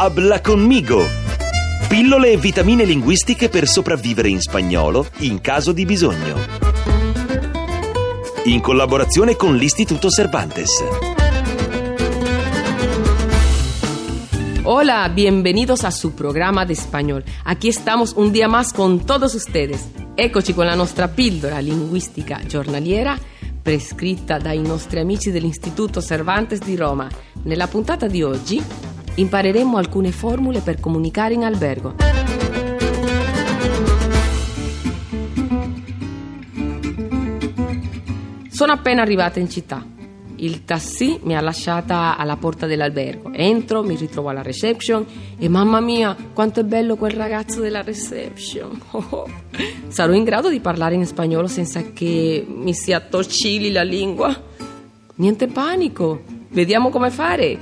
Habla conmigo! Pillole e vitamine linguistiche per sopravvivere in spagnolo in caso di bisogno. In collaborazione con l'Istituto Cervantes. Hola, bienvenidos a su programa de español. Aquí estamos un día más con todos ustedes. Eccoci con la nostra pillola linguistica giornaliera prescritta dai nostri amici dell'Istituto Cervantes di Roma. Nella puntata di oggi impareremo alcune formule per comunicare in albergo. Sono appena arrivata in città. Il taxi mi ha lasciata alla porta dell'albergo. Entro, mi ritrovo alla reception e mamma mia, quanto è bello quel ragazzo della reception. Oh, oh. Sarò in grado di parlare in spagnolo senza che mi si attorcili la lingua? Niente panico, vediamo come fare.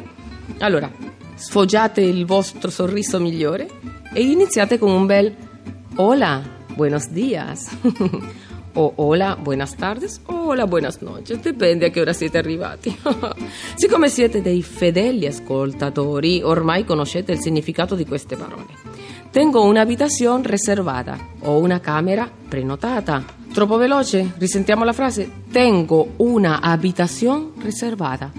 Allora, sfoggiate il vostro sorriso migliore e iniziate con un bel Hola, buenos días. o hola, buenas tardes o hola, buenas noches, dipende a che ora siete arrivati. Siccome siete dei fedeli ascoltatori, ormai conoscete il significato di queste parole. Tengo un'abitazione riservata o una camera prenotata. Troppo veloce? Risentiamo la frase. Tengo una abitazione riservata.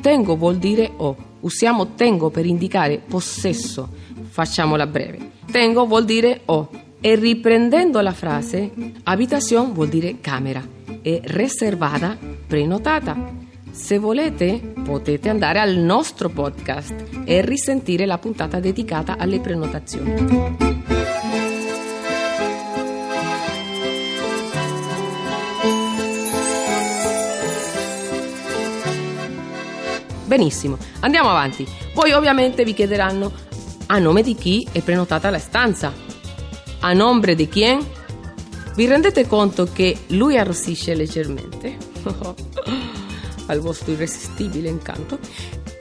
Tengo vuol dire ho. Usiamo tengo per indicare possesso. Facciamola breve. Tengo vuol dire ho. E riprendendo la frase, abitazione vuol dire camera e riservata prenotata. Se volete potete andare al nostro podcast e risentire la puntata dedicata alle prenotazioni. Benissimo, andiamo avanti. Poi ovviamente vi chiederanno a nome di chi è prenotata la stanza. A nombre di chi? Vi rendete conto che lui arrossisce leggermente? al vostro irresistibile incanto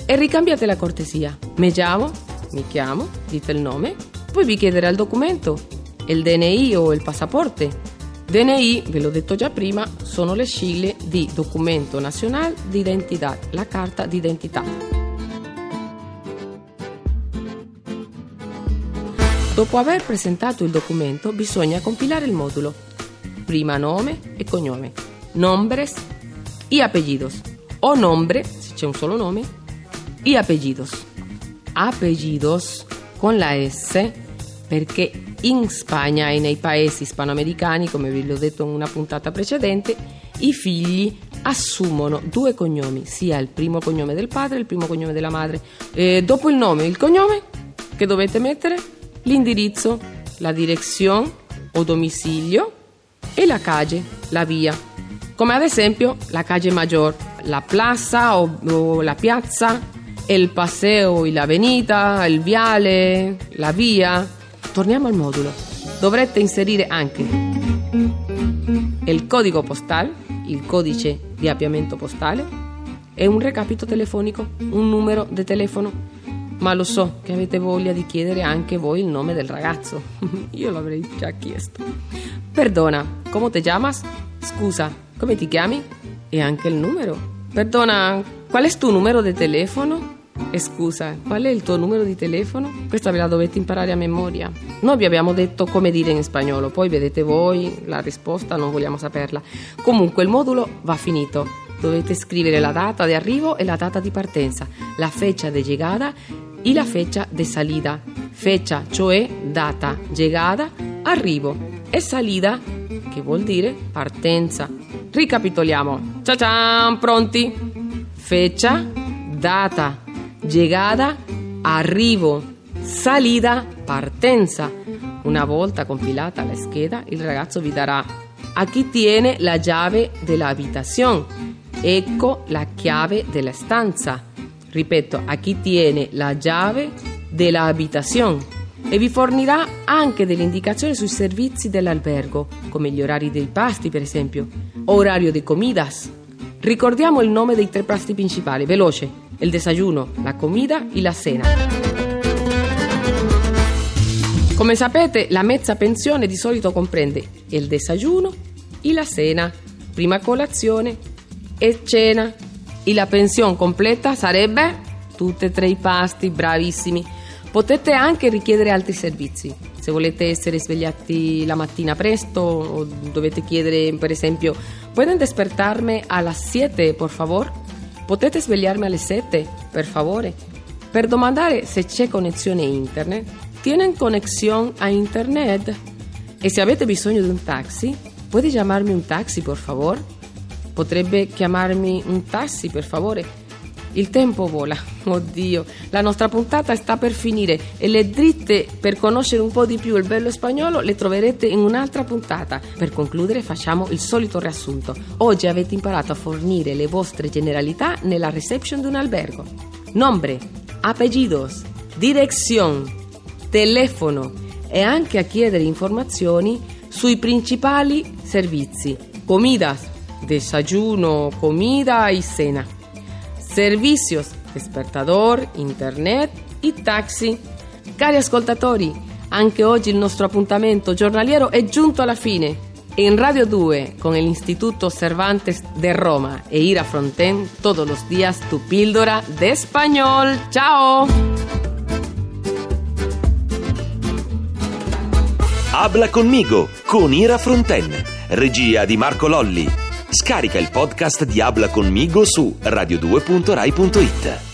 e ricambiate la cortesia. Me chiamo, mi chiamo, dite il nome, poi vi chiederà il documento, il DNI o il passaporto. DNI, ve l'ho detto già prima, sono le sigle di Documento Nazionale d'Identità, la carta d'identità. Dopo aver presentato il documento bisogna compilare il modulo. Prima nome e cognome, nombres y apellidos. O nombre, se c'è un solo nome, y apellidos. Apellidos con la S perché in Spagna e nei paesi ispanoamericani, come vi ho detto in una puntata precedente, i figli assumono due cognomi, sia il primo cognome del padre e il primo cognome della madre. E dopo il nome e il cognome, che dovete mettere? L'indirizzo, la direzione o domicilio e la calle, la via. Come ad esempio la calle Maggior, la plaza o, o la piazza, il paseo y la avenida, il viale, la via. Torniamo al modulo. Dovrete inserire anche il codice postale, il codice di avviamento postale e un recapito telefonico, un numero di telefono. Ma lo so che avete voglia di chiedere anche voi il nome del ragazzo. Io l'avrei già chiesto. Perdona, come ti chiamas? Scusa, come ti chiami? E anche il numero. Perdona, qual è il tuo numero di telefono? E scusa, qual è il tuo numero di telefono? Questa ve la dovete imparare a memoria. Noi vi abbiamo detto come dire in spagnolo, poi vedete voi la risposta, non vogliamo saperla. Comunque il modulo va finito. Dovete scrivere la data di arrivo e la data di partenza, la fecha de llegada y la fecha de salida. Fecha, cioè data, llegada, arrivo e salida, che vuol dire partenza. Ricapitoliamo. Ciao ciao, pronti? Fecha, data, llegada, arrivo, salida, partenza. Una volta compilata la scheda, il ragazzo vi darà a chi tiene la chiave della abitazione. Ecco la chiave della stanza. Ripeto, a chi tiene la chiave della abitazione e vi fornirà anche delle indicazioni sui servizi dell'albergo, come gli orari dei pasti, per esempio, orario di comidas. Ricordiamo il nome dei tre pasti principali, veloce, il desayuno, la comida e la cena. Come sapete, la mezza pensione di solito comprende il desayuno e la cena, prima colazione e cena. E la pensione completa sarebbe tutti e tre i pasti, bravissimi. Potete anche richiedere altri servizi. Se volete essere svegliati la mattina presto o dovete chiedere, per esempio, ¿pueden despertarme a las 7, por favor? Potete svegliarmi alle 7, per favore? Per domandare se c'è connessione internet, tienen conexión a internet? E se avete bisogno di un taxi, puede chiamarmi un taxi, por favor? Potrebbe chiamarmi un taxi, per favore? Il tempo vola, oddio, la nostra puntata sta per finire e le dritte per conoscere un po' di più il bello spagnolo le troverete in un'altra puntata. Per concludere facciamo il solito riassunto. Oggi avete imparato a fornire le vostre generalità nella reception di un albergo. Nombre, apellidos, direzione, telefono e anche a chiedere informazioni sui principali servizi. Comidas, desayuno, comida e cena servicios, despertador, internet e taxi. Cari ascoltatori, anche oggi il nostro appuntamento giornaliero è giunto alla fine. In Radio 2, con l'Istituto Cervantes de Roma e Ira Fronten, todos los días tu píldora de español. ¡Chao! Habla conmigo con Ira Fronten, regia di Marco Lolli. Scarica il podcast di Habla conmigo su radio2.rai.it.